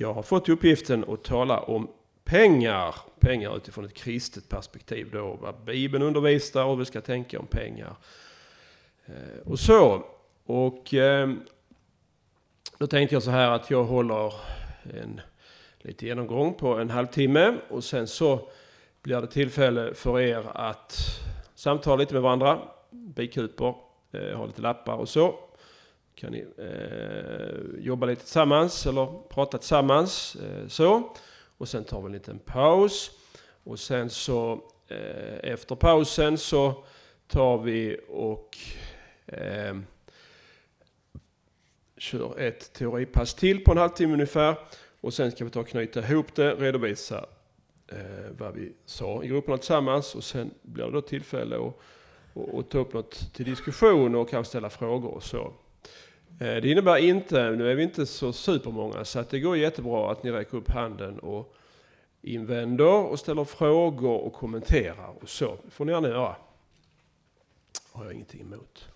Jag har fått uppgiften att tala om pengar. Pengar utifrån ett kristet perspektiv då. Vad Bibeln undervisar och vi ska tänka om pengar. Eh, och så. Och ehm, då tänkte jag så här att jag håller en lite genomgång på en halvtimme och sen så blir det tillfälle för er att samtala lite med varandra, bikuper, eh, ha lite lappar och så. Kan ni eh, jobba lite tillsammans eller prata tillsammans eh, så. Och sen tar vi en liten paus. Och sen så eh, efter pausen så tar vi och eh, kör ett teoripass till på en halvtimme ungefär. Och sen ska vi ta och knyta ihop det, redovisa eh, vad vi sa i grupperna tillsammans. Och sen blir det då tillfälle att och, och ta upp något till diskussion och kanske ställa frågor och så. Eh, det innebär inte, nu är vi inte så supermånga, så att det går jättebra att ni räcker upp handen och invänder och ställer frågor och kommenterar och så. Det får ni gärna göra. har jag ingenting emot.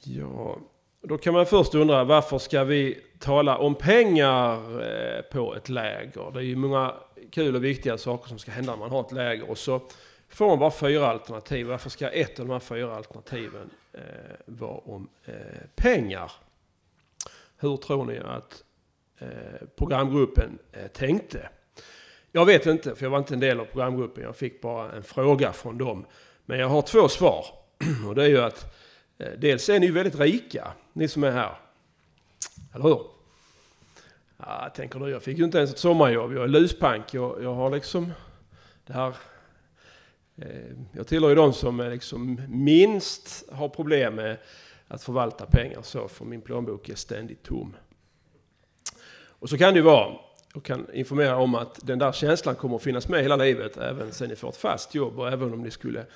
Ja, då kan man först undra varför ska vi tala om pengar eh, på ett läger? Det är ju många kul och viktiga saker som ska hända när man har ett läger och så får man bara fyra alternativ. Varför ska ett av de här fyra alternativen eh, vara om eh, pengar? Hur tror ni att eh, programgruppen eh, tänkte? Jag vet inte, för jag var inte en del av programgruppen. Jag fick bara en fråga från dem. Men jag har två svar. Och det är ju att Eh, dels är ni ju väldigt rika, ni som är här. Eller hur? Ja, tänker du, jag fick ju inte ens ett sommarjobb. Jag är luspank. Jag, jag har liksom det här... Eh, jag tillhör ju de som är liksom minst har problem med att förvalta pengar så, för min plånbok är ständigt tom. Och så kan det ju vara. Jag kan informera om att den där känslan kommer att finnas med hela livet, även sen ni får ett fast jobb och även om ni skulle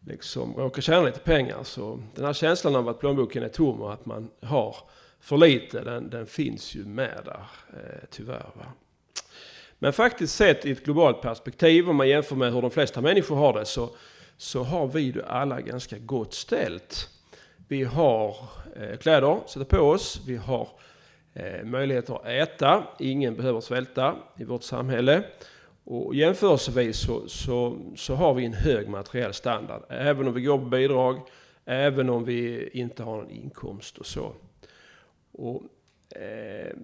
liksom råkar tjäna lite pengar. Så den här känslan av att plånboken är tom och att man har för lite, den, den finns ju med där eh, tyvärr. Va? Men faktiskt sett i ett globalt perspektiv, om man jämför med hur de flesta människor har det, så, så har vi det alla ganska gott ställt. Vi har eh, kläder att sätta på oss, vi har eh, möjligheter att äta, ingen behöver svälta i vårt samhälle. Och jämförelsevis så, så, så har vi en hög materiell standard. Även om vi går på bidrag, även om vi inte har någon inkomst och så. Och, eh,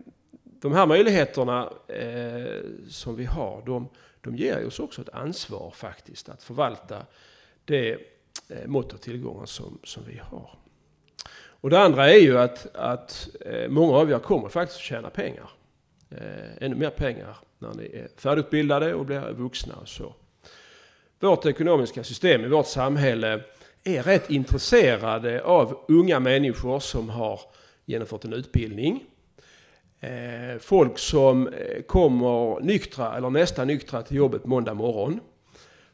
de här möjligheterna eh, som vi har, de, de ger oss också ett ansvar faktiskt att förvalta det eh, mått av tillgångar som, som vi har. Och det andra är ju att, att eh, många av er kommer faktiskt att tjäna pengar. Eh, ännu mer pengar när ni är färdigutbildade och blir vuxna. Och så. Vårt ekonomiska system i vårt samhälle är rätt intresserade av unga människor som har genomfört en utbildning. Eh, folk som eh, kommer nyktra eller nästan nyktra till jobbet måndag morgon.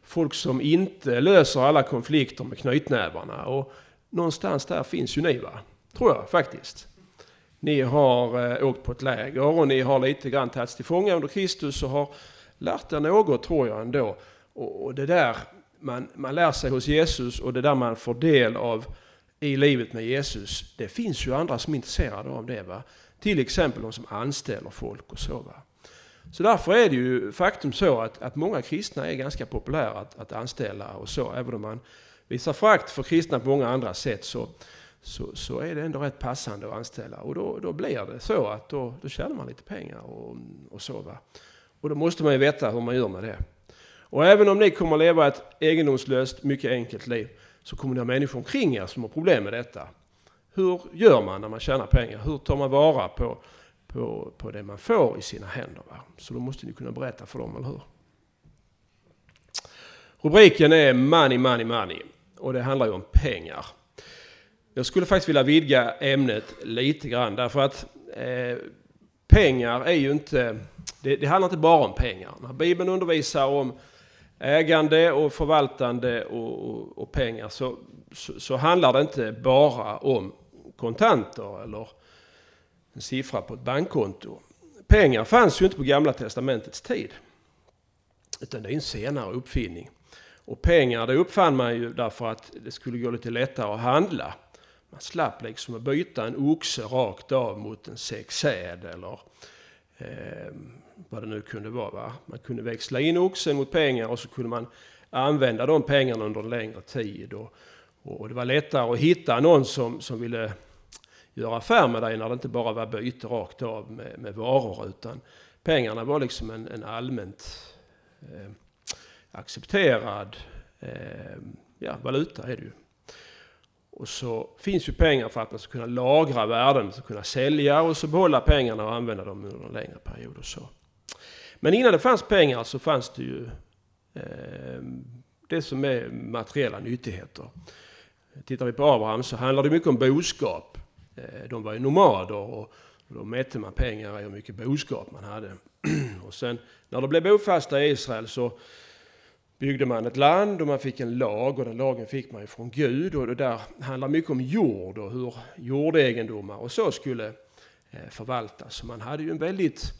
Folk som inte löser alla konflikter med knytnävarna. Och någonstans där finns ju ni va? Tror jag faktiskt. Ni har eh, åkt på ett läger och ni har lite grann tagits till fånga under Kristus och har lärt er något tror jag ändå. Och, och det där man, man lär sig hos Jesus och det där man får del av i livet med Jesus, det finns ju andra som är intresserade av det. Va? Till exempel de som anställer folk och så. Va? Så därför är det ju faktum så att, att många kristna är ganska populära att, att anställa och så. Även om man visar frakt för kristna på många andra sätt så, så, så är det ändå rätt passande att anställa. Och då, då blir det så att då, då tjänar man lite pengar och, och så. Va? Och då måste man ju veta hur man gör med det. Och även om ni kommer att leva ett egendomslöst, mycket enkelt liv, så kommer ni ha människor omkring er som har problem med detta. Hur gör man när man tjänar pengar? Hur tar man vara på, på, på det man får i sina händer? Va? Så då måste ni kunna berätta för dem, eller hur? Rubriken är Money, Money, Money. Och det handlar ju om pengar. Jag skulle faktiskt vilja vidga ämnet lite grann därför att eh, pengar är ju inte, det, det, handlar inte bara om pengar. När Bibeln undervisar om ägande och förvaltande och, och, och pengar så, så, så, handlar det inte bara om kontanter eller en siffra på ett bankkonto. Pengar fanns ju inte på gamla testamentets tid. Utan det är en senare uppfinning. Och pengar det uppfann man ju därför att det skulle gå lite lättare att handla. man slapp liksom att byta en oxe rakt av mot en säck säd eller eh, vad det nu kunde vara. Va? Man kunde växla in oxen mot pengar och så kunde man använda de pengarna under en längre tid. Och, och det var lättare att hitta någon som, som ville göra affär med dig när det inte bara var byte rakt av med, med varor utan pengarna var liksom en, en allmänt eh, accepterad eh, ja, valuta är det ju. Och så finns ju pengar för att man ska kunna lagra värden, ska kunna sälja och så behålla pengarna och använda dem under en längre period och så. Men innan det fanns pengar så fanns det ju eh, det som är materiella nyttigheter. Tittar vi på Abraham så handlar det mycket om boskap. Eh, de var ju nomader och då mätte man pengar i hur mycket boskap man hade. och sen när de blev bofasta i Israel så byggde man ett land och man fick en lag och den lagen fick man ju från Gud och det där handlar mycket om jord och hur jordegendomar och så skulle eh, förvaltas. Så man hade ju en väldigt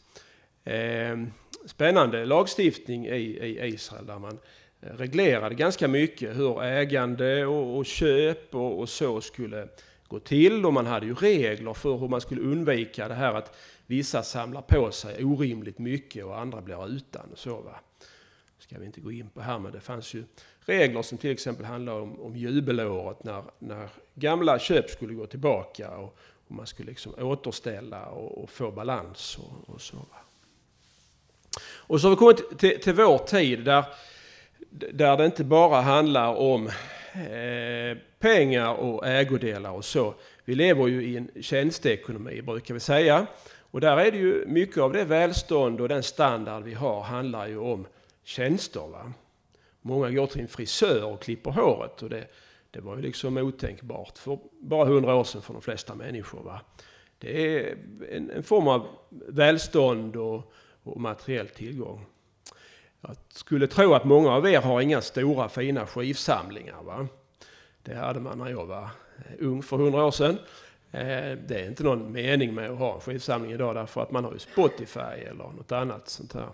eh, spännande lagstiftning i, i Israel där man eh, reglerade ganska mycket hur ägande och, och köp och, och, så skulle gå till och man hade ju regler för hur man skulle undvika det här att vissa samlar på sig orimligt mycket och andra blir utan och så va ska vi inte gå in på här, men det fanns ju regler som till exempel handlade om, om jubelåret när, när gamla köp skulle gå tillbaka och, och man skulle liksom återställa och, och få balans och, och, så. Och så har vi kommit till, till vår tid där, där det inte bara handlar om eh, pengar och ägodelar och så. Vi lever ju i en tjänsteekonomi brukar vi säga. Och där är det ju mycket av det välstånd och den standard vi har handlar ju om tjänster. Va? Många går till en frisör och klipper håret och det, det var ju liksom otänkbart för bara hundra år sedan för de flesta människor. Va? Det är en, en form av välstånd och, och materiell tillgång. Jag skulle tro att många av er har inga stora fina skivsamlingar. Va? Det hade man när jag var eh, ung för hundra år sedan. Eh, det är inte någon mening med att ha en skivsamling idag därför att man har ju Spotify eller något annat sånt här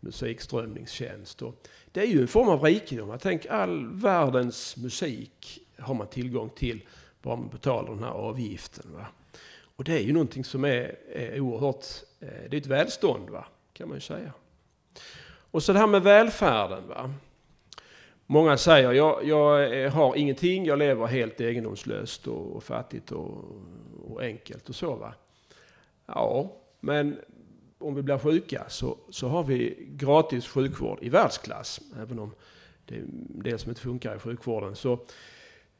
musikströmningstjänst. Och det är ju en form av rikedom. Tänk all världens musik har man tillgång till bara man betalar den här avgiften. Va? Och det är ju någonting som är, är oerhört, eh, det är ett välstånd va? kan man ju säga. Och så det här med välfärden. Va? Många säger, jag, jag eh, har ingenting, jag lever helt egendomslöst och, och fattigt och, och enkelt och så. Va? Ja, men om vi blir sjuka så, så har vi gratis sjukvård i världsklass. Även om det är det som inte funkar i sjukvården. Så,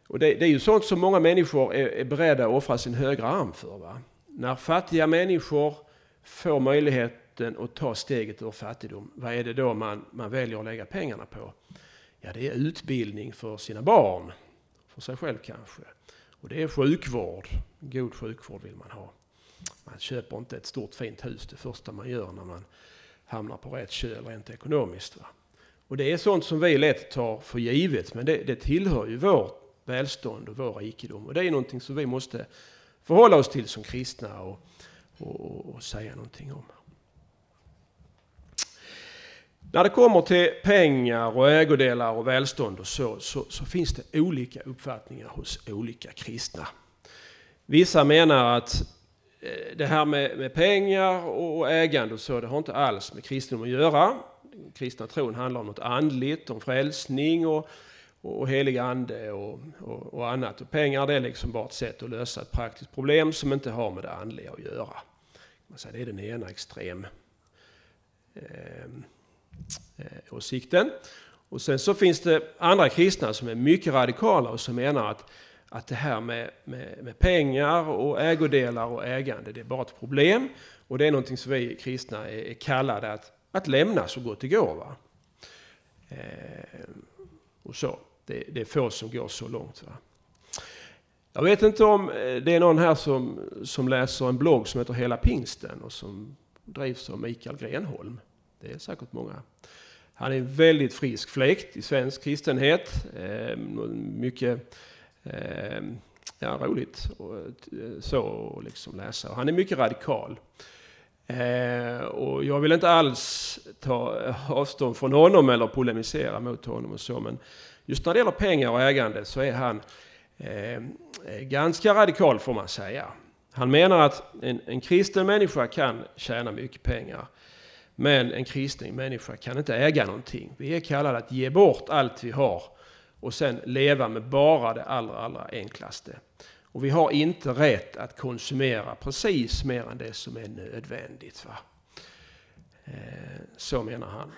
och det, det är ju sånt som många människor är, är beredda att offra sin högra arm för. Va? När fattiga människor får möjligheten att ta steget ur fattigdom, vad är det då man, man väljer att lägga pengarna på? Ja, det är utbildning för sina barn, för sig själv kanske. Och det är sjukvård, god sjukvård vill man ha. Man köper inte ett stort fint hus det första man gör när man hamnar på rätt köl rent ekonomiskt. Va? Och det är sånt som vi lätt tar för givet, men det, det tillhör ju vårt välstånd och vår rikedom. Och det är någonting som vi måste förhålla oss till som kristna och, och, och säga någonting om. När det kommer till pengar och ägodelar och välstånd och så, så, så, finns det olika uppfattningar hos olika kristna. Vissa menar att eh, det här med, med, pengar och ägande och så, det har inte alls med kristendom att göra. Den kristna tron handlar om något andligt, om frälsning och, och helig ande och, och, och, annat. Och pengar det är liksom bara ett sätt att lösa ett praktiskt problem som inte har med det andliga att göra. Man säger, det är den ena extrem ehm, Eh, åsikten. Och sen så finns det andra kristna som är mycket radikala och som menar att att det här med, med, med, pengar och ägodelar och ägande, det är bara ett problem. Och det är någonting som vi kristna är, är kallade att, att lämna så gott det går. Va? Eh, och så. Det, det, är få som går så långt. Va? Jag vet inte om eh, det är någon här som, som läser en blogg som heter Hela Pingsten och som drivs av Mikael Grenholm. Det är säkert många. Han är en väldigt frisk fläkt i svensk kristenhet. Eh, mycket eh, ja, roligt och, eh, så liksom läsa. Och han är mycket radikal. Eh, och jag vill inte alls ta avstånd från honom eller polemisera mot honom och så, men just när det gäller pengar och ägande så är han eh, ganska radikal får man säga. Han menar att en, en kristen människa kan tjäna mycket pengar. Men en kristen människa kan inte äga någonting. Vi är kallade att ge bort allt vi har och sen leva med bara det allra, allra enklaste. Och vi har inte rätt att konsumera precis mer än det som är nödvändigt. Va? Eh, så menar han.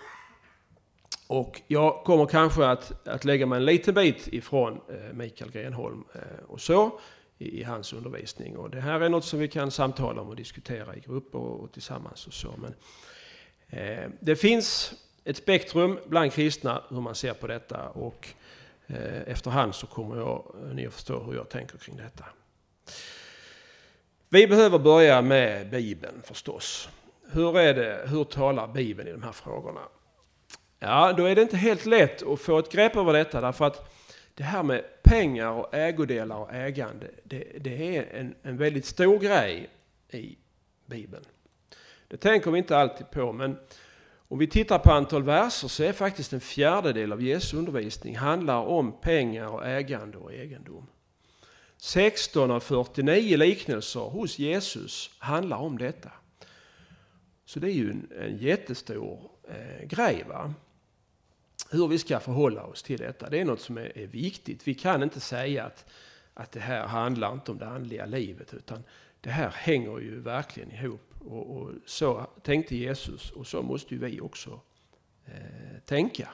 Och jag kommer kanske att, att lägga mig en liten bit ifrån eh, Mikael Grenholm eh, och så i, i, hans undervisning. Och det här är något som vi kan samtala om och diskutera i grupper och, och tillsammans och så. Men eh, Eh, det finns ett spektrum bland kristna hur man ser på detta och eh, efterhand så kommer jag, eh, ni att förstå hur jag tänker kring detta. Vi behöver börja med Bibeln förstås. Hur, är det, hur talar Bibeln i de här frågorna? Ja, då är det inte helt lätt att få ett grepp över detta därför att det här med pengar och ägodelar och ägande, det, det är en, en väldigt stor grej i Bibeln. Det tänker vi inte alltid på, men om vi tittar på antal verser så är faktiskt en fjärdedel av Jesu undervisning handlar om pengar och ägande och egendom. 16 av 49 liknelser hos Jesus handlar om detta. Så det är ju en, en jättestor eh, grej. Va? hur vi ska förhålla oss till detta. Det är något som är, är, viktigt. Vi kan inte säga att, att det här handlar inte om det andliga livet utan det här hänger ju verkligen ihop. Och, och så tänkte Jesus och så måste ju vi också eh, tänka.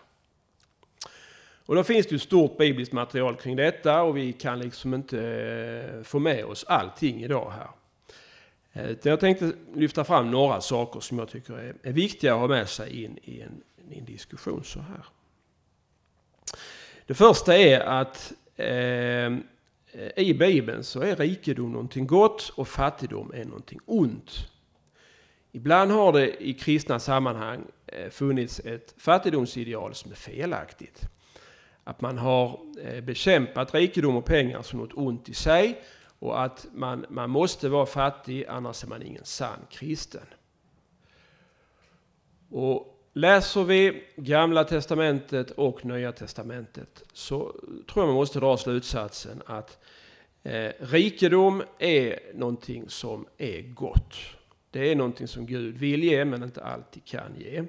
Och då finns det ju stort bibliskt material kring detta och vi kan liksom inte eh, få med oss allting idag här. Eh, jag tänkte lyfta fram några saker som jag tycker är, är viktiga att ha med sig in i en, i en diskussion så här. Det första är att eh, i Bibeln så är rikedom någonting gott och fattigdom är någonting ont. Ibland har det i kristna sammanhang eh, funnits ett fattigdomsideal som är felaktigt. Att man har eh, bekämpat rikedom och pengar som något ont i sig och att man, man måste vara fattig annars är man ingen sann kristen. Och Läser vi Gamla Testamentet och Nya Testamentet så tror jag man måste dra slutsatsen att eh, rikedom är någonting som är gott. Det är någonting som Gud vill ge men inte alltid kan ge.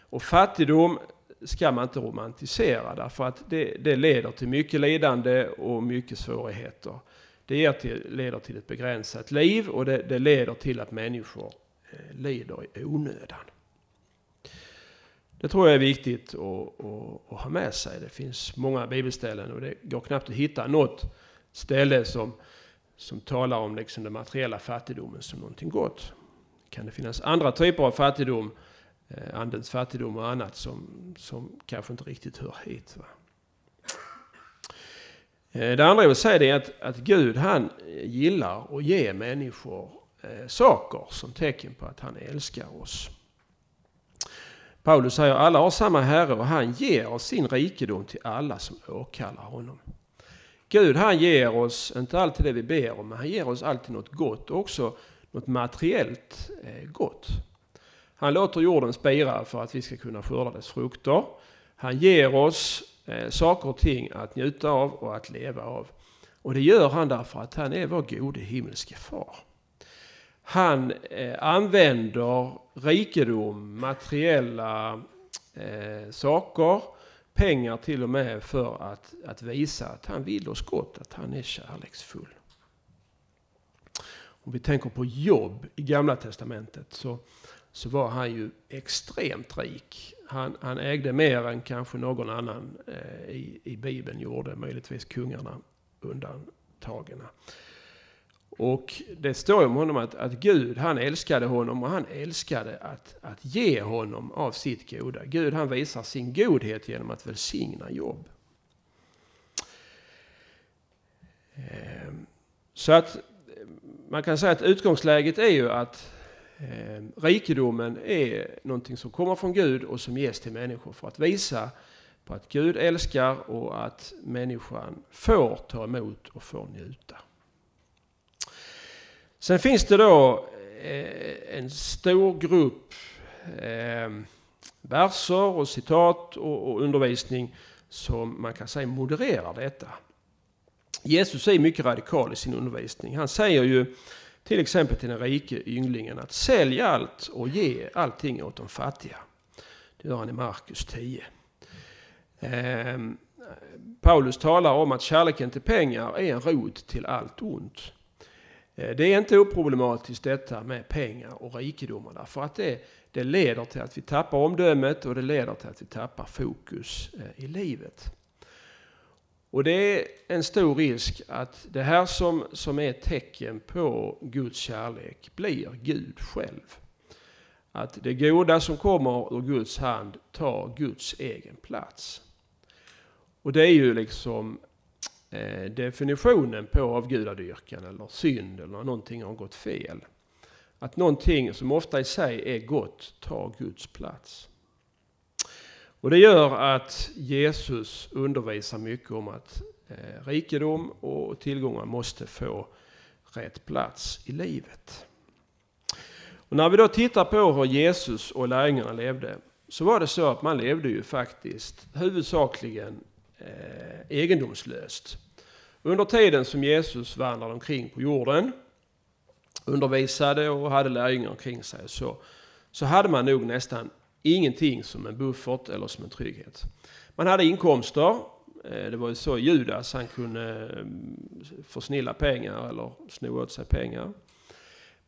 Och fattigdom ska man inte romantisera därför att det, det leder till mycket lidande och mycket svårigheter. Det till, leder till ett begränsat liv och det, det leder till att människor eh, lider i onödan. Det tror jag är viktigt att, att, att, ha med sig. Det finns många bibelställen och det går knappt att hitta något ställe som, som talar om liksom den materiella fattigdomen som någonting gott. Kan det finnas andra typer av fattigdom, eh, andens fattigdom och annat som, som kanske inte riktigt hör hit. Va? Eh, det andra jag vill säga är att, att Gud han gillar att ge människor eh, saker som tecken på att han älskar oss. Paulus säger alla har samma Herre och han ger av sin rikedom till alla som åkallar honom. Gud han ger oss inte alltid det vi ber om, men han ger oss alltid något gott, också något materiellt eh, gott. Han låter jorden spira för att vi ska kunna skörda dess frukter. Han ger oss eh, saker och ting att njuta av och att leva av. Och det gör han därför att han är vår gode himmelske far. Han eh, använder rikedom, materiella saker, pengar till och med för att, att visa att han vill oss gott, att han är kärleksfull. Om vi tänker på Jobb i Gamla Testamentet så, så var han ju extremt rik. Han, han ägde mer än kanske någon annan eh, i, i Bibeln gjorde, möjligtvis kungarna undantagna. Och det står om honom att, att Gud han älskade honom och han älskade att, att ge honom av sitt goda. Gud han visar sin godhet genom att välsigna jobb. Ehm, så att man kan säga att utgångsläget är ju att eh, rikedomen är någonting som kommer från Gud och som ges till människor för att visa på att Gud älskar och att människan får ta emot och får njuta. Sen finns det då eh, en stor grupp eh, verser och citat och, och undervisning som man kan säga modererar detta. Jesus är mycket radikal i sin undervisning. Han säger ju till exempel till den rike ynglingen att sälj allt och ge allting åt de fattiga. Det gör han i Markus 10. Eh, Paulus talar om att kärleken till pengar är en rot till allt ont. Eh, det är inte oproblematiskt detta med pengar och rikedomar därför att det, det leder till att vi tappar omdömet och det leder till att vi tappar fokus eh, i livet. Och det är en stor risk att det här som, som är ett tecken på Guds kärlek blir Gud själv. Att det goda som kommer ur Guds hand tar Guds egen plats. Och det är ju liksom eh, definitionen på avgudadyrkan eller synd eller när någonting har gått fel. Att någonting som ofta i sig är gott tar Guds plats. Och det gör att Jesus undervisar mycket om att eh, rikedom och tillgångar måste få rätt plats i livet. Och när vi då tittar på hur Jesus och lärjungarna levde så var det så att man levde ju faktiskt huvudsakligen eh, egendomslöst. Under tiden som Jesus vandrade omkring på jorden, undervisade och hade lärjungar omkring sig så, så hade man nog nästan ingenting som en buffert eller som en trygghet. Man hade inkomster. Eh, det var ju så Judas, han kunde eh, försnilla pengar eller sno åt sig pengar.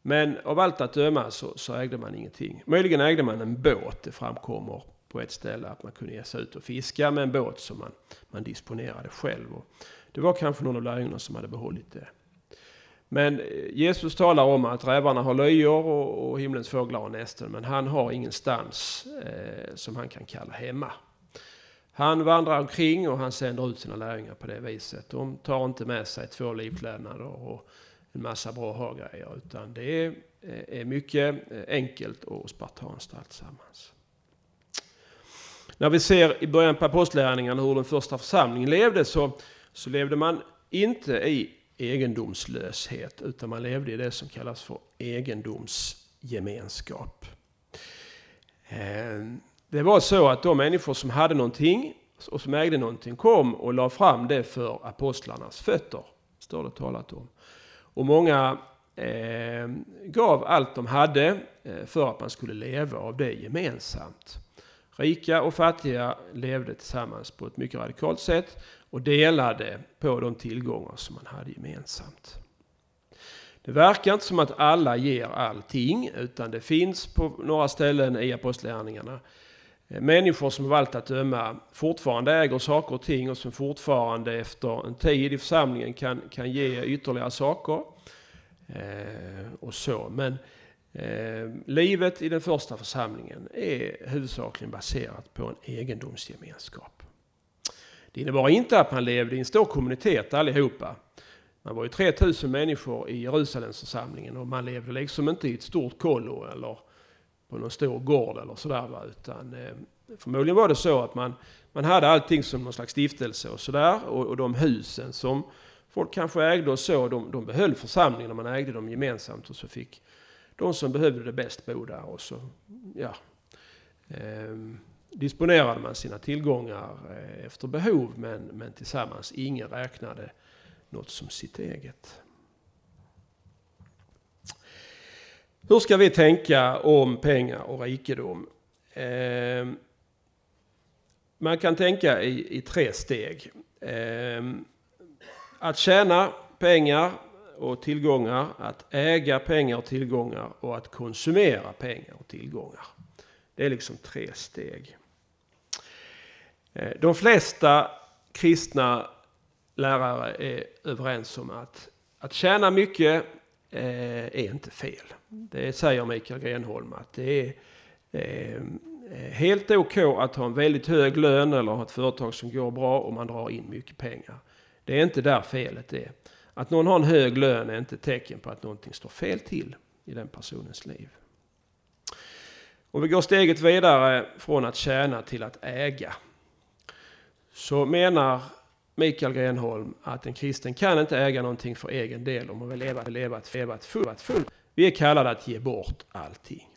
Men av allt att döma så, så ägde man ingenting. Möjligen ägde man en båt. Det framkommer på ett ställe att man kunde ge sig ut och fiska med en båt som man, man disponerade själv. Och det var kanske någon av lärjungarna som hade behållit det. Men eh, Jesus talar om att rävarna har löjor och, och himlens fåglar har nästen, men han har ingenstans eh, som han kan kalla hemma. Han vandrar omkring och han sänder ut sina lärjungar på det viset. De tar inte med sig två livklädnader och en massa bra ha-grejer, utan det är, eh, är mycket eh, enkelt och spartanskt alltsammans. När vi ser i början på apostlärningarna hur den första församlingen levde så, så levde man inte i egendomslöshet, utan man levde i det som kallas för egendomsgemenskap. Ehm, det var så att de människor som hade någonting och som ägde någonting kom och la fram det för apostlarnas fötter, står det talat om. Och många eh, gav allt de hade eh, för att man skulle leva av det gemensamt. Rika och fattiga levde tillsammans på ett mycket radikalt sätt och delade på de tillgångar som man hade gemensamt. Det verkar inte som att alla ger allting, utan det finns på några ställen i apostlagärningarna eh, människor som av allt att döma fortfarande äger saker och ting och som fortfarande efter en tid i församlingen kan, kan ge ytterligare saker. Eh, och så. Men eh, livet i den första församlingen är huvudsakligen baserat på en egendomsgemenskap. Det innebar inte att man levde i en stor kommunitet allihopa. Man var ju 3000 människor i Jerusalemsförsamlingen och man levde liksom inte i ett stort kollo eller på någon stor gård eller sådär. Utan, eh, förmodligen var det så att man, man hade allting som någon slags stiftelse och sådär. Och, och de husen som folk kanske ägde och så, de, de behöll församlingen och man ägde dem gemensamt. Och så fick de som behövde det bäst bo där. Och så, ja. Ehm disponerade man sina tillgångar eh, efter behov men, men tillsammans. Ingen räknade något som sitt eget. Hur ska vi tänka om pengar och rikedom? Eh, man kan tänka i, i tre steg. Eh, att tjäna pengar och tillgångar, att äga pengar och tillgångar och att konsumera pengar och tillgångar. Det är liksom tre steg. Eh, de flesta kristna lärare är överens om att, att tjäna mycket eh, är inte fel. Det säger Mikael Grenholm att det är eh, helt okej OK att ha en väldigt hög lön eller ha ett företag som går bra och man drar in mycket pengar. Det är inte där felet är. Att någon har en hög lön är inte ett tecken på att någonting står fel till i den personens liv. Om vi går steget vidare från att tjäna till att äga så menar Mikael Grenholm att en kristen kan inte äga någonting för egen del om man vill leva, leva, leva ett fullt, Full. Vi är kallade att ge bort allting.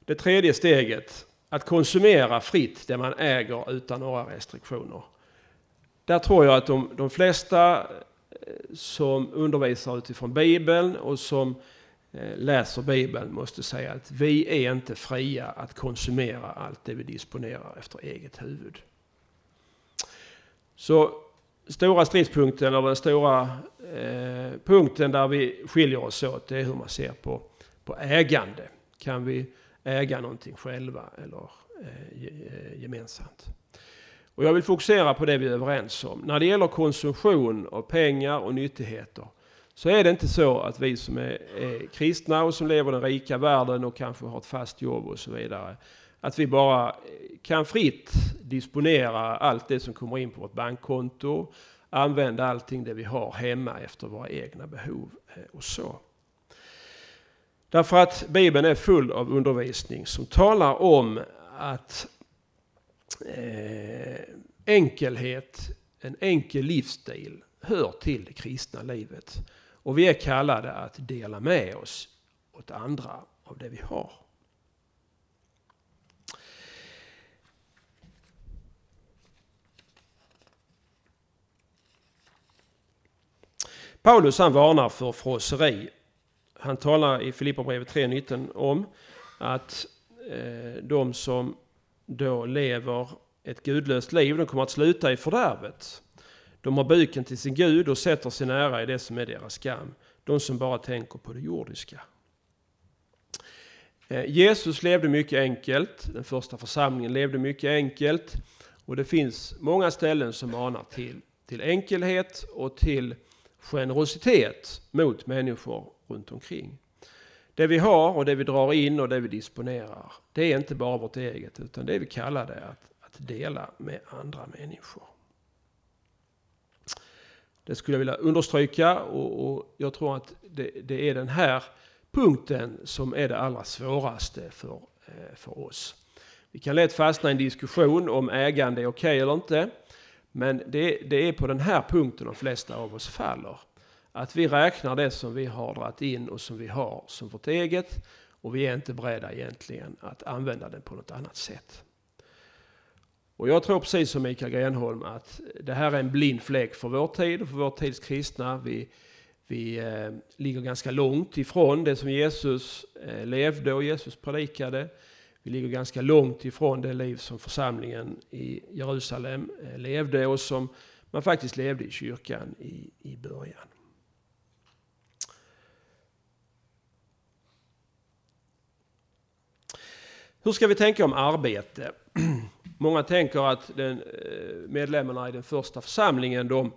Det tredje steget, att konsumera fritt det man äger utan några restriktioner. där tror jag att de, de flesta eh, som undervisar utifrån Bibeln och som eh, läser Bibeln måste säga att vi är inte fria att konsumera allt det vi disponerar efter eget huvud. Så stora stridspunkten, eller den stora eh, punkten där vi skiljer oss åt, det är hur man ser på, på ägande. Kan vi äga någonting själva eller eh, eh, gemensamt? Och jag vill fokusera på det vi är överens om. När det gäller konsumtion av pengar och nyttigheter så är det inte så att vi som är, är kristna och som lever i den rika världen och kanske har ett fast jobb och så vidare, att vi bara eh, kan fritt disponera allt det som kommer in på vårt bankkonto, använda allting det vi har hemma efter våra egna behov eh, och så. Därför att Bibeln är full av undervisning som talar om att eh, enkelhet, en enkel livsstil hör till det kristna livet. Och vi är kallade att dela med oss åt andra av det vi har. Paulus han varnar för frosseri. Han talar i Filipperbrevet 3.19 om att eh, de som då lever ett gudlöst liv, de kommer att sluta i fördärvet. De har buken till sin Gud och sätter sin ära i det som är deras skam. De som bara tänker på det jordiska. Eh, Jesus levde mycket enkelt. Den första församlingen levde mycket enkelt. Och det finns många ställen som manar till, till enkelhet och till generositet mot människor runt omkring. Det vi har och det vi drar in och det vi disponerar, det är inte bara vårt eget utan det vi kallar det att, att dela med andra människor. Det skulle jag vilja understryka och, och jag tror att det, det, är den här punkten som är det allra svåraste för, eh, för oss. Vi kan lätt fastna i en diskussion om ägande är okej okay eller inte. Men det, det är på den här punkten de flesta av oss faller. Att vi räknar det som vi har dragit in och som vi har som vårt eget. Och vi är inte beredda egentligen att använda det på något annat sätt. Och jag tror precis som Mikael Grenholm att det här är en blind fläck för vår tid och för vår tids kristna. Vi, vi eh, ligger ganska långt ifrån det som Jesus eh, levde och Jesus predikade. Vi ligger ganska långt ifrån det liv som församlingen i Jerusalem eh, levde och som man faktiskt levde i kyrkan i, i början. Hur ska vi tänka om arbete? Många tänker att den, eh, medlemmarna i den första församlingen, de,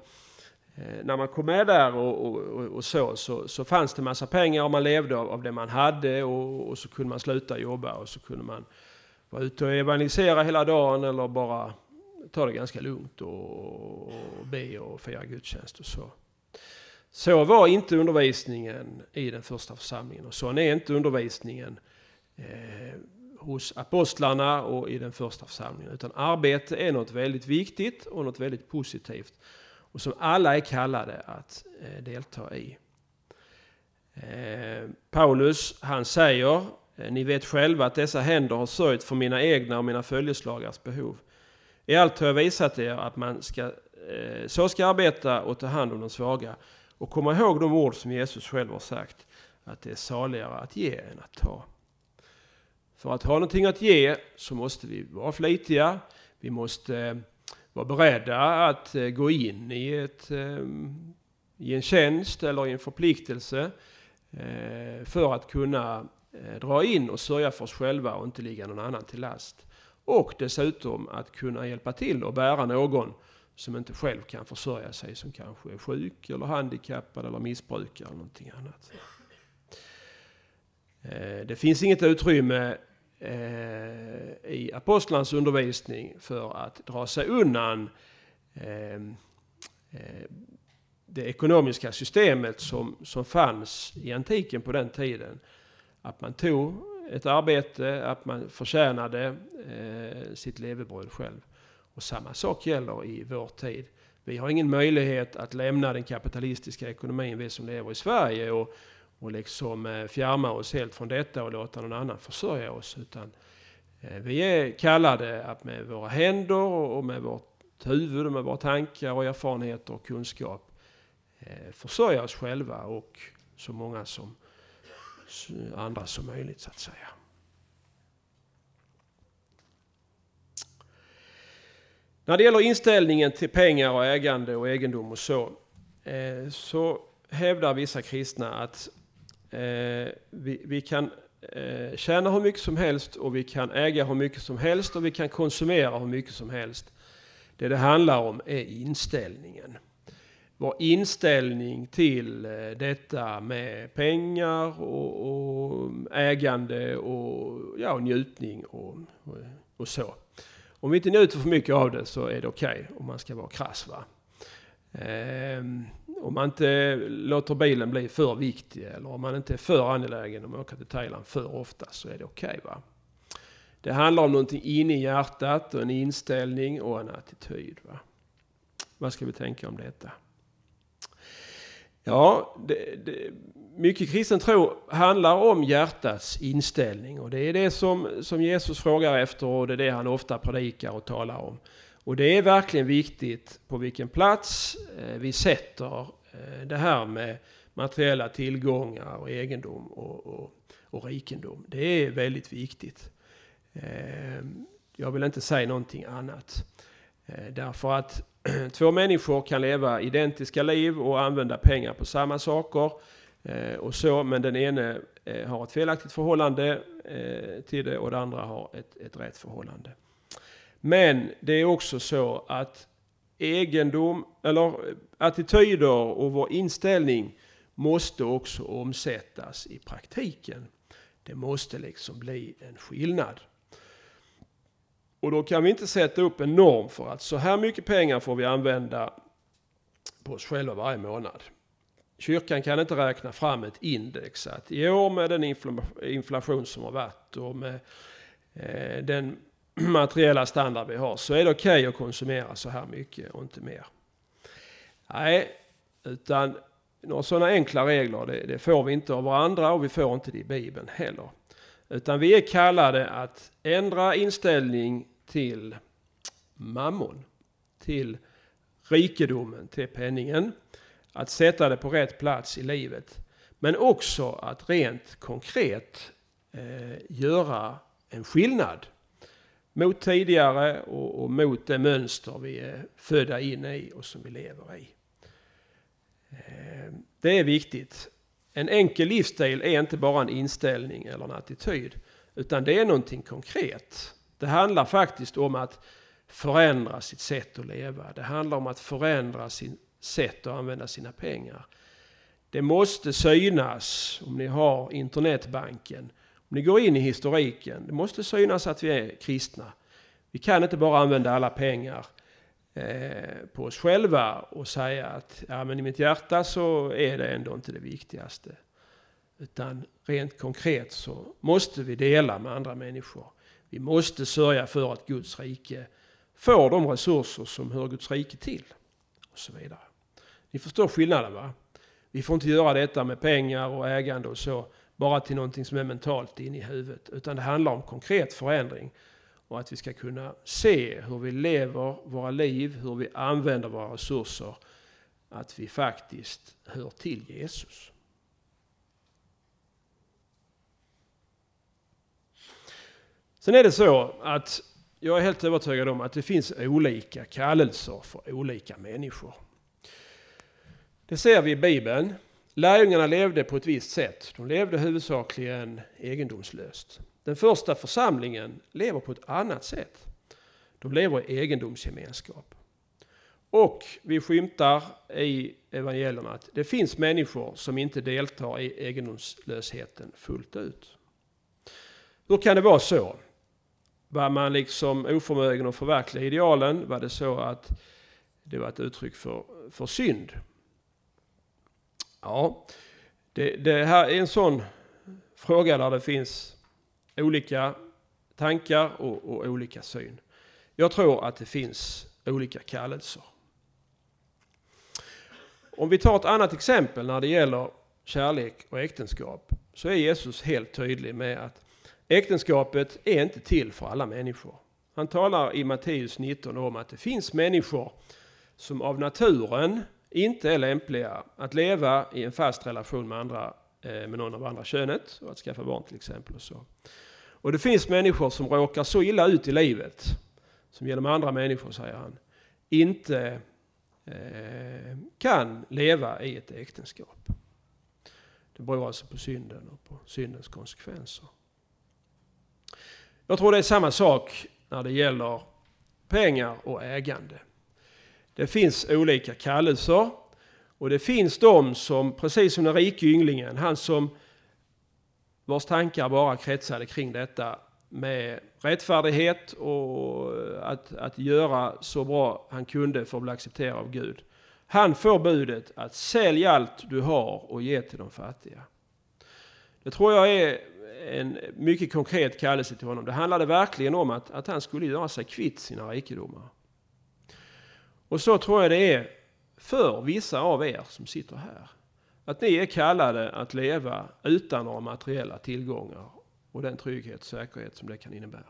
Eh, när man kom med där och, och, och så, så, så, fanns det massa pengar och man levde av, av det man hade och, och, så kunde man sluta jobba och så kunde man vara ute och evangelisera hela dagen eller bara ta det ganska lugnt och, och be och fira gudstjänst och så. Så var inte undervisningen i den första församlingen och så är inte undervisningen eh, hos apostlarna och i den första församlingen. Utan arbete är något väldigt viktigt och något väldigt positivt. Och som alla är kallade att eh, delta i. Eh, Paulus, han säger, eh, ni vet själva att dessa händer har sörjt för mina egna och mina följeslagares behov. I allt har jag visat er att man ska, så ska arbeta och ta hand om de svaga. Och komma ihåg de ord som Jesus själv har sagt, att det är saligare att ge än att ta. För att ha någonting att ge så måste vi vara flitiga. Vi måste var beredda att eh, gå in i, ett, ehm, i en tjänst eller i en förpliktelse eh, för att kunna eh, dra in och sörja för oss själva och inte ligga någon annan till last. Och dessutom att kunna hjälpa till och bära någon som inte själv kan försörja sig, som kanske är sjuk eller handikappad eller missbrukare eller någonting annat. Det finns inget utrymme i apostlarnas undervisning för att dra sig undan ehm, eh, det ekonomiska systemet som, som fanns i antiken på den tiden. Att man tog ett arbete, att man förtjänade eh, sitt levebröd själv. Och samma sak gäller i vår tid. Vi har ingen möjlighet att lämna den kapitalistiska ekonomin, vi som lever i Sverige, och, och liksom eh, fjärma oss helt från detta och låta någon annan försörja oss. Utan eh, Eh, vi är kallade att med våra händer och med vårt huvud och med våra tankar och erfarenheter och kunskap eh, försörja oss själva och så många som andra som möjligt så att säga. När det gäller inställningen till pengar och ägande och egendom och så, eh, så hävdar vissa kristna att vi, vi kan eh, tjäna hur mycket som helst och vi kan äga hur mycket som helst och vi kan konsumera hur mycket som helst. Det det handlar om är inställningen. Vår inställning till eh, detta med pengar och, och ägande och ja, njutning och, och, och, så. Om vi inte njuter för mycket av det så är det okej okay, om man ska vara krass. Va? Ehm, om man inte låter bilen bli för viktig eller om man inte är för angelägen om att åka till Thailand för ofta så är det okej. Okay, Det handlar om någonting inne i hjärtat och en inställning och en attityd. Va? Vad ska vi tänka om detta? Ja, det, det, mycket kristen tro handlar om hjärtats inställning och det är det som, som Jesus frågar efter och det är det han ofta predikar och talar om. Och det är verkligen viktigt på vilken plats eh, vi sätter eh, det här med materiella tillgångar och egendom och, och, och rikedom. Det är väldigt viktigt. Eh, jag vill inte säga någonting annat. Därför att två människor kan leva identiska liv och använda pengar på samma saker och så, men den ene har ett felaktigt förhållande till det och den andra har ett, ett rätt förhållande. Men det är också så att egendom, eller attityder och vår inställning måste också omsättas i praktiken. Det måste liksom bli en skillnad. Och då kan vi inte sätta upp en norm för att så här mycket pengar får vi använda på oss själva varje månad. Kyrkan kan inte räkna fram ett index att i år med den inflation som har varit och med eh, den materiella standard vi har så är det okej okay att konsumera så här mycket och inte mer. Nej, utan några sådana enkla regler det, det, får vi inte av varandra och vi får inte det i Bibeln heller. Utan vi är kallade att ändra inställning till mammon, till rikedomen, till penningen. Att sätta det på rätt plats i livet. Men också att rent konkret eh, göra en skillnad mot tidigare och, och, mot det mönster vi är födda in i och som vi lever i. Ehm, det är viktigt. En enkel livsstil är inte bara en inställning eller en attityd, utan det är någonting konkret. Det handlar faktiskt om att förändra sitt sätt att leva. Det handlar om att förändra sitt sätt att använda sina pengar. Det måste synas om ni har internetbanken ni går in i historiken. Det måste synas att vi är kristna. Vi kan inte bara använda alla pengar eh, på oss själva och säga att ja, men i mitt hjärta så är det ändå inte det viktigaste. Utan rent konkret så måste vi dela med andra människor. Vi måste sörja för att Guds rike får de resurser som hör Guds rike till. Och så vidare. Ni förstår skillnaden va? Vi får inte göra detta med pengar och ägande och så bara till någonting som är mentalt inne i huvudet. Utan det handlar om konkret förändring. Och att vi ska kunna se hur vi lever våra liv, hur vi använder våra resurser. Att vi faktiskt hör till Jesus. Sen är det så att jag är helt övertygad om att det finns olika kallelser för olika människor. Det ser vi i Bibeln. Lärjungarna levde på ett visst sätt. De levde huvudsakligen egendomslöst. Den första församlingen lever på ett annat sätt. De lever i egendomsgemenskap. Och vi skymtar i evangelierna att det finns människor som inte deltar i egendomslösheten fullt ut. Hur kan det vara så? Var man liksom oförmögen att förverkliga idealen? Var det så att det var ett uttryck för, för synd? Ja, det, det här är en sån fråga där det finns olika tankar och, och olika syn. Jag tror att det finns olika kallelser. Om vi tar ett annat exempel när det gäller kärlek och äktenskap så är Jesus helt tydlig med att äktenskapet är inte till för alla människor. Han talar i Matteus 19 om att det finns människor som av naturen inte är lämpliga att leva i en fast relation med, andra, eh, med någon av andra könet och att skaffa barn till exempel. Och, så. och det finns människor som råkar så illa ut i livet, som genom andra människor, säger han, inte eh, kan leva i ett äktenskap. Det beror alltså på synden och på syndens konsekvenser. Jag tror det är samma sak när det gäller pengar och ägande. Det finns olika kallelser och det finns de som, precis som den rike ynglingen, han som vars tankar bara kretsade kring detta med rättfärdighet och eh, att, att göra så bra han kunde för att bli accepterad av Gud. Han får budet att sälj allt du har och ge till de fattiga. Det tror jag är en mycket konkret kallelse till honom. Det handlade verkligen om att, att han skulle göra sig kvitt sina rikedomar. Och så tror jag det är för vissa av er som sitter här. Att ni är kallade att leva utan några materiella tillgångar och den trygghet och säkerhet som det kan innebära.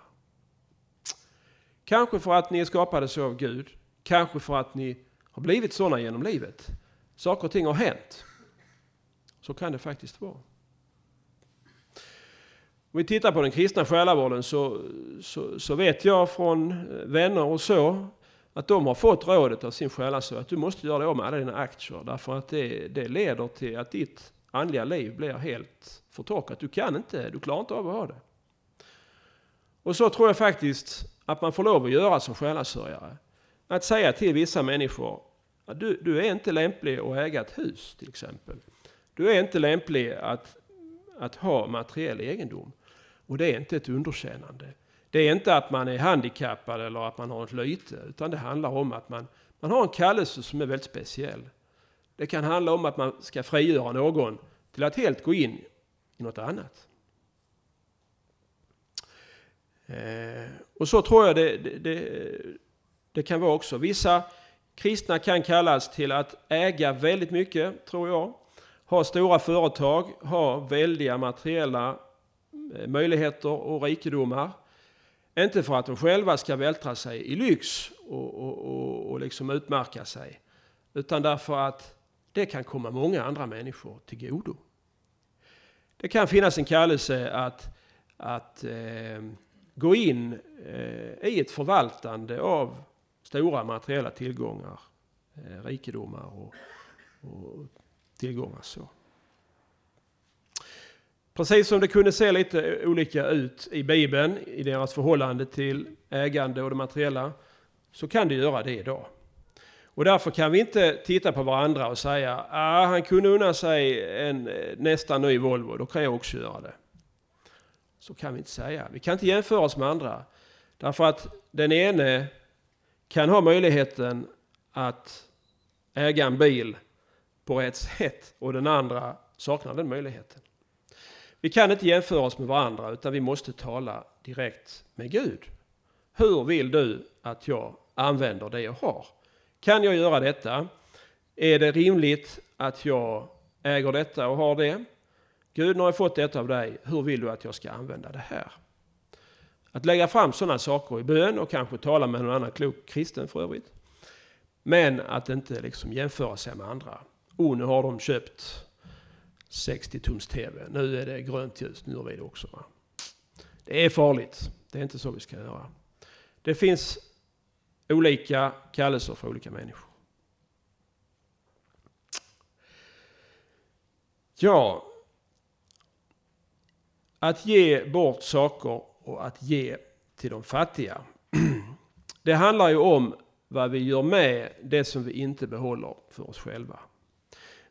Kanske för att ni är skapade så av Gud. Kanske för att ni har blivit sådana genom livet. Saker och ting har hänt. Så kan det faktiskt vara. Om vi tittar på den kristna själavården så, så, så, vet jag från vänner och så att de har fått rådet av sin själasö att du måste göra dig av med alla dina aktier därför att det, det leder till att ditt andliga liv blir helt förtorkat. Du kan inte, du klarar inte av att ha det. Och så tror jag faktiskt att man får lov att göra som själasörjare. Att säga till vissa människor att du, du är inte lämplig att äga ett hus till exempel. Du är inte lämplig att, att ha materiell egendom. Och det är inte ett underkännande. Det är inte att man är handikappad eller att man har ett lyte, utan det handlar om att man, man har en kallelse som är väldigt speciell. Det kan handla om att man ska frigöra någon till att helt gå in i något annat. Eh, och så tror jag det, det, det, det kan vara också. Vissa kristna kan kallas till att äga väldigt mycket, tror jag. Ha stora företag, ha väldiga materiella eh, möjligheter och rikedomar. Inte för att de själva ska vältra sig i lyx och, och, och, och liksom utmärka sig. Utan därför att det kan komma många andra människor till godo. Det kan finnas en kallelse att, att eh, gå in eh, i ett förvaltande av stora materiella tillgångar, eh, rikedomar och, och tillgångar. så. Precis som det kunde se lite olika ut i Bibeln, i deras förhållande till ägande och det materiella, så kan det göra det idag. Och därför kan vi inte titta på varandra och säga ah, han kunde unna sig en eh, nästan ny Volvo, då kan jag också göra det. Så kan vi inte säga. Vi kan inte jämföra oss med andra. Därför att den ene kan ha möjligheten att äga en bil på rätt sätt och den andra saknar den möjligheten. Vi kan inte jämföra oss med varandra utan vi måste tala direkt med Gud. Hur vill du att jag använder det jag har? Kan jag göra detta? Är det rimligt att jag äger detta och har det? Gud, nu har jag fått detta av dig. Hur vill du att jag ska använda det här? Att lägga fram sådana saker i bön och kanske tala med någon annan klok kristen för övrigt. Men att inte liksom jämföra sig med andra. Oh, nu har de köpt 60 tums TV. Nu är det grönt ljus, nu gör vi det också. Va? Det är farligt. Det är inte så vi ska göra. Det finns olika kallelser för olika människor. Ja, att ge bort saker och att ge till de fattiga. Det handlar ju om vad vi gör med det som vi inte behåller för oss själva.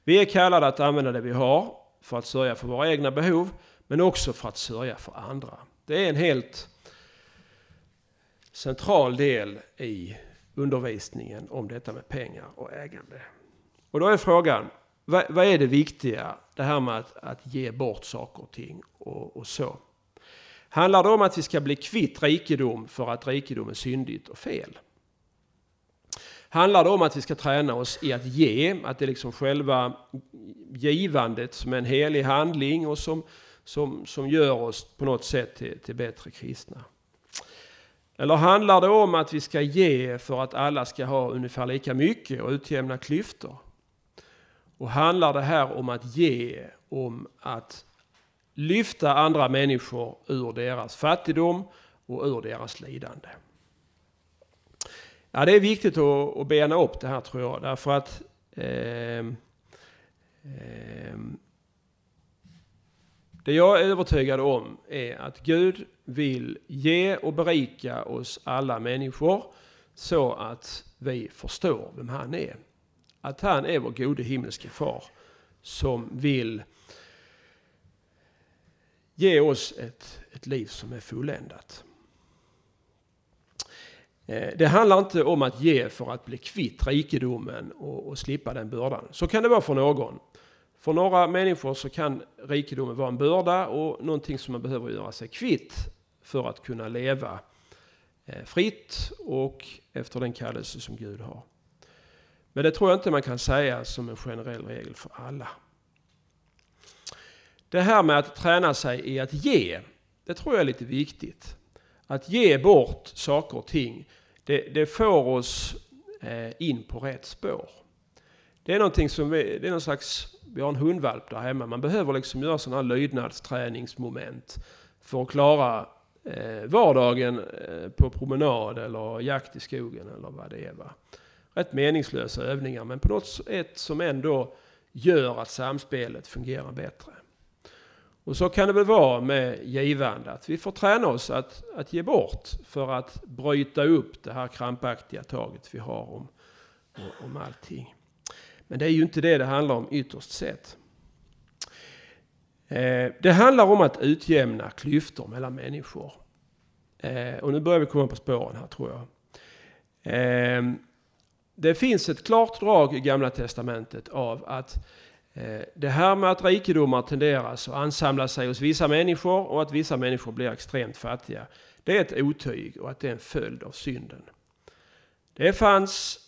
Vi är kallade att använda det vi har för att sörja för våra egna behov, men också för att sörja för andra. Det är en helt central del i undervisningen om detta med pengar och ägande. Och då är frågan, vad, vad är det viktiga, det här med att, att ge bort saker och ting och, och så? Handlar det om att vi ska bli kvitt rikedom för att rikedom är syndigt och fel? Handlar det om att vi ska träna oss i att ge, att det är liksom själva givandet som är en helig handling och som, som, som gör oss på något sätt till, till bättre kristna? Eller handlar det om att vi ska ge för att alla ska ha ungefär lika mycket och utjämna klyftor? Och handlar det här om att ge, om att lyfta andra människor ur deras fattigdom och ur deras lidande? Ja, det är viktigt att, att bena upp det här tror jag, därför att eh, eh, det jag är övertygad om är att Gud vill ge och berika oss alla människor så att vi förstår vem han är. Att han är vår gode himmelske far som vill ge oss ett, ett liv som är fulländat. Eh, det handlar inte om att ge för att bli kvitt rikedomen och, och slippa den bördan. Så kan det vara för någon. För några människor så kan rikedomen vara en börda och någonting som man behöver göra sig kvitt för att kunna leva eh, fritt och efter den kallelse som Gud har. Men det tror jag inte man kan säga som en generell regel för alla. Det här med att träna sig i att ge, det tror jag är lite viktigt. Att ge bort saker och ting, det, det får oss eh, in på rätt spår. Det är någonting som vi, det är någon slags, vi har en hundvalp där hemma. Man behöver liksom göra sådana här lydnadsträningsmoment för att klara eh, vardagen eh, på promenad eller jakt i skogen eller vad det är. Va? Rätt meningslösa övningar men på något sätt som ändå gör att samspelet fungerar bättre. Och så kan det väl vara med givande, att vi får träna oss att, att ge bort för att bryta upp det här krampaktiga taget vi har om, om allting. Men det är ju inte det det handlar om ytterst sett. Eh, det handlar om att utjämna klyftor mellan människor. Eh, och nu börjar vi komma på spåren här tror jag. Eh, det finns ett klart drag i Gamla Testamentet av att Eh, det här med att rikedomar tenderas att ansamla sig hos vissa människor och att vissa människor blir extremt fattiga. Det är ett otyg och att det är en följd av synden. Det fanns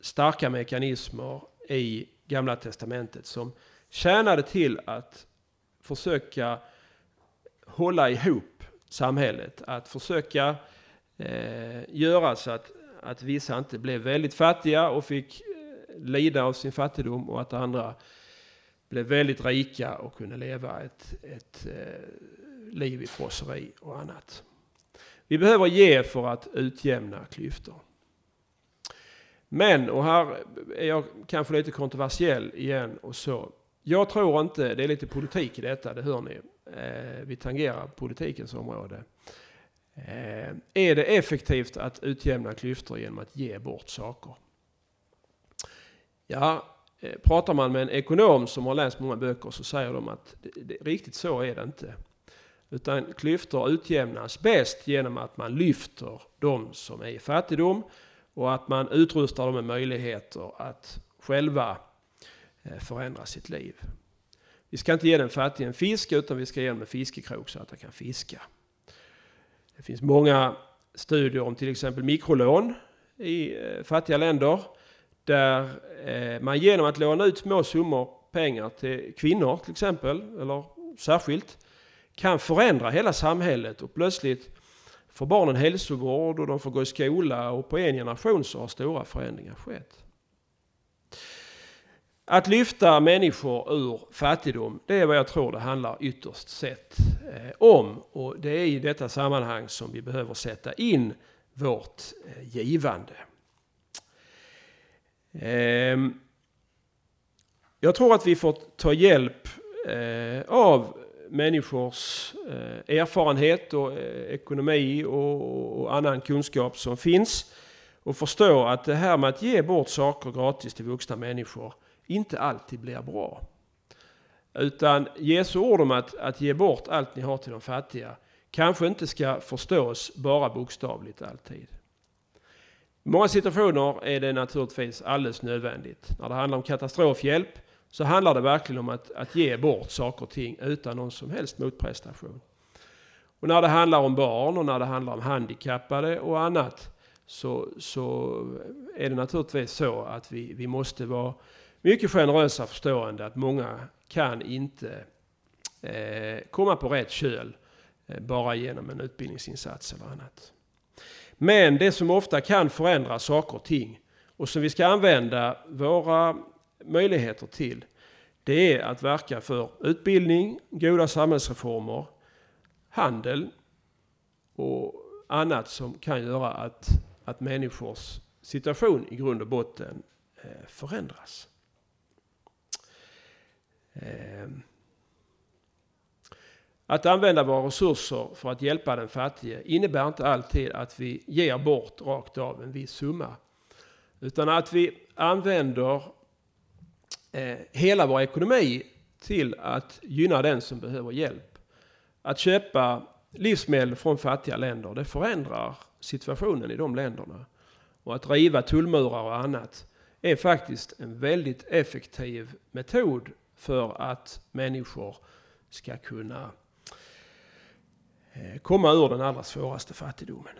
starka mekanismer i Gamla Testamentet som tjänade till att försöka hålla ihop samhället. Att försöka eh, göra så att, att vissa inte blev väldigt fattiga och fick eh, lida av sin fattigdom och att andra blev väldigt rika och kunde leva ett, ett eh, liv i frosseri och annat. Vi behöver ge för att utjämna klyftor. Men, och här är jag kanske lite kontroversiell igen och så. Jag tror inte, det är lite politik i detta, det hör ni. Eh, vi tangerar politikens område. Eh, är det effektivt att utjämna klyftor genom att ge bort saker? Ja, Eh, pratar man med en ekonom som har läst många böcker så säger de att det, det, riktigt så är det inte. Utan klyftor utjämnas bäst genom att man lyfter de som är i fattigdom och att man utrustar dem med möjligheter att själva eh, förändra sitt liv. Vi ska inte ge den fattige en fisk utan vi ska ge dem en fiskekrok så att han kan fiska. Det finns många studier om till exempel mikrolån i eh, fattiga länder. Där eh, man genom att låna ut små summor pengar till kvinnor till exempel, eller särskilt, kan förändra hela samhället och plötsligt får barnen hälsovård och de får gå i skola och på en generation så har stora förändringar skett. Att lyfta människor ur fattigdom, det är vad jag tror det handlar ytterst sett eh, om. Och det är i detta sammanhang som vi behöver sätta in vårt eh, givande. Ehm, jag tror att vi får ta hjälp eh, av människors eh, erfarenhet och eh, ekonomi och annan kunskap som finns. Och förstå att det här med att ge bort saker gratis till vuxna människor inte alltid blir bra. Utan Jesu ord om att, att ge bort allt ni har till de fattiga kanske inte ska förstås bara bokstavligt alltid. I många situationer är det naturligtvis alldeles nödvändigt. När det handlar om katastrofhjälp så handlar det verkligen om att, att ge bort saker och ting utan någon som helst motprestation. Och när det handlar om barn och när det handlar om handikappade och annat så, så är det naturligtvis så att vi, vi måste vara mycket generösa och förstående att många kan inte eh, komma på rätt köl eh, bara genom en utbildningsinsats eller annat. Men det som ofta kan förändra saker och ting och som vi ska använda våra möjligheter till, det är att verka för utbildning, goda samhällsreformer, handel och annat som kan göra att, att människors situation i grund och botten eh, förändras. Ehm. Att använda våra resurser för att hjälpa den fattige innebär inte alltid att vi ger bort rakt av en viss summa. Utan att vi använder eh, hela vår ekonomi till att gynna den som behöver hjälp. Att köpa livsmedel från fattiga länder, det förändrar situationen i de länderna. Och att riva tullmurar och annat är faktiskt en väldigt effektiv metod för att människor ska kunna Eh, komma ur den allra svåraste fattigdomen.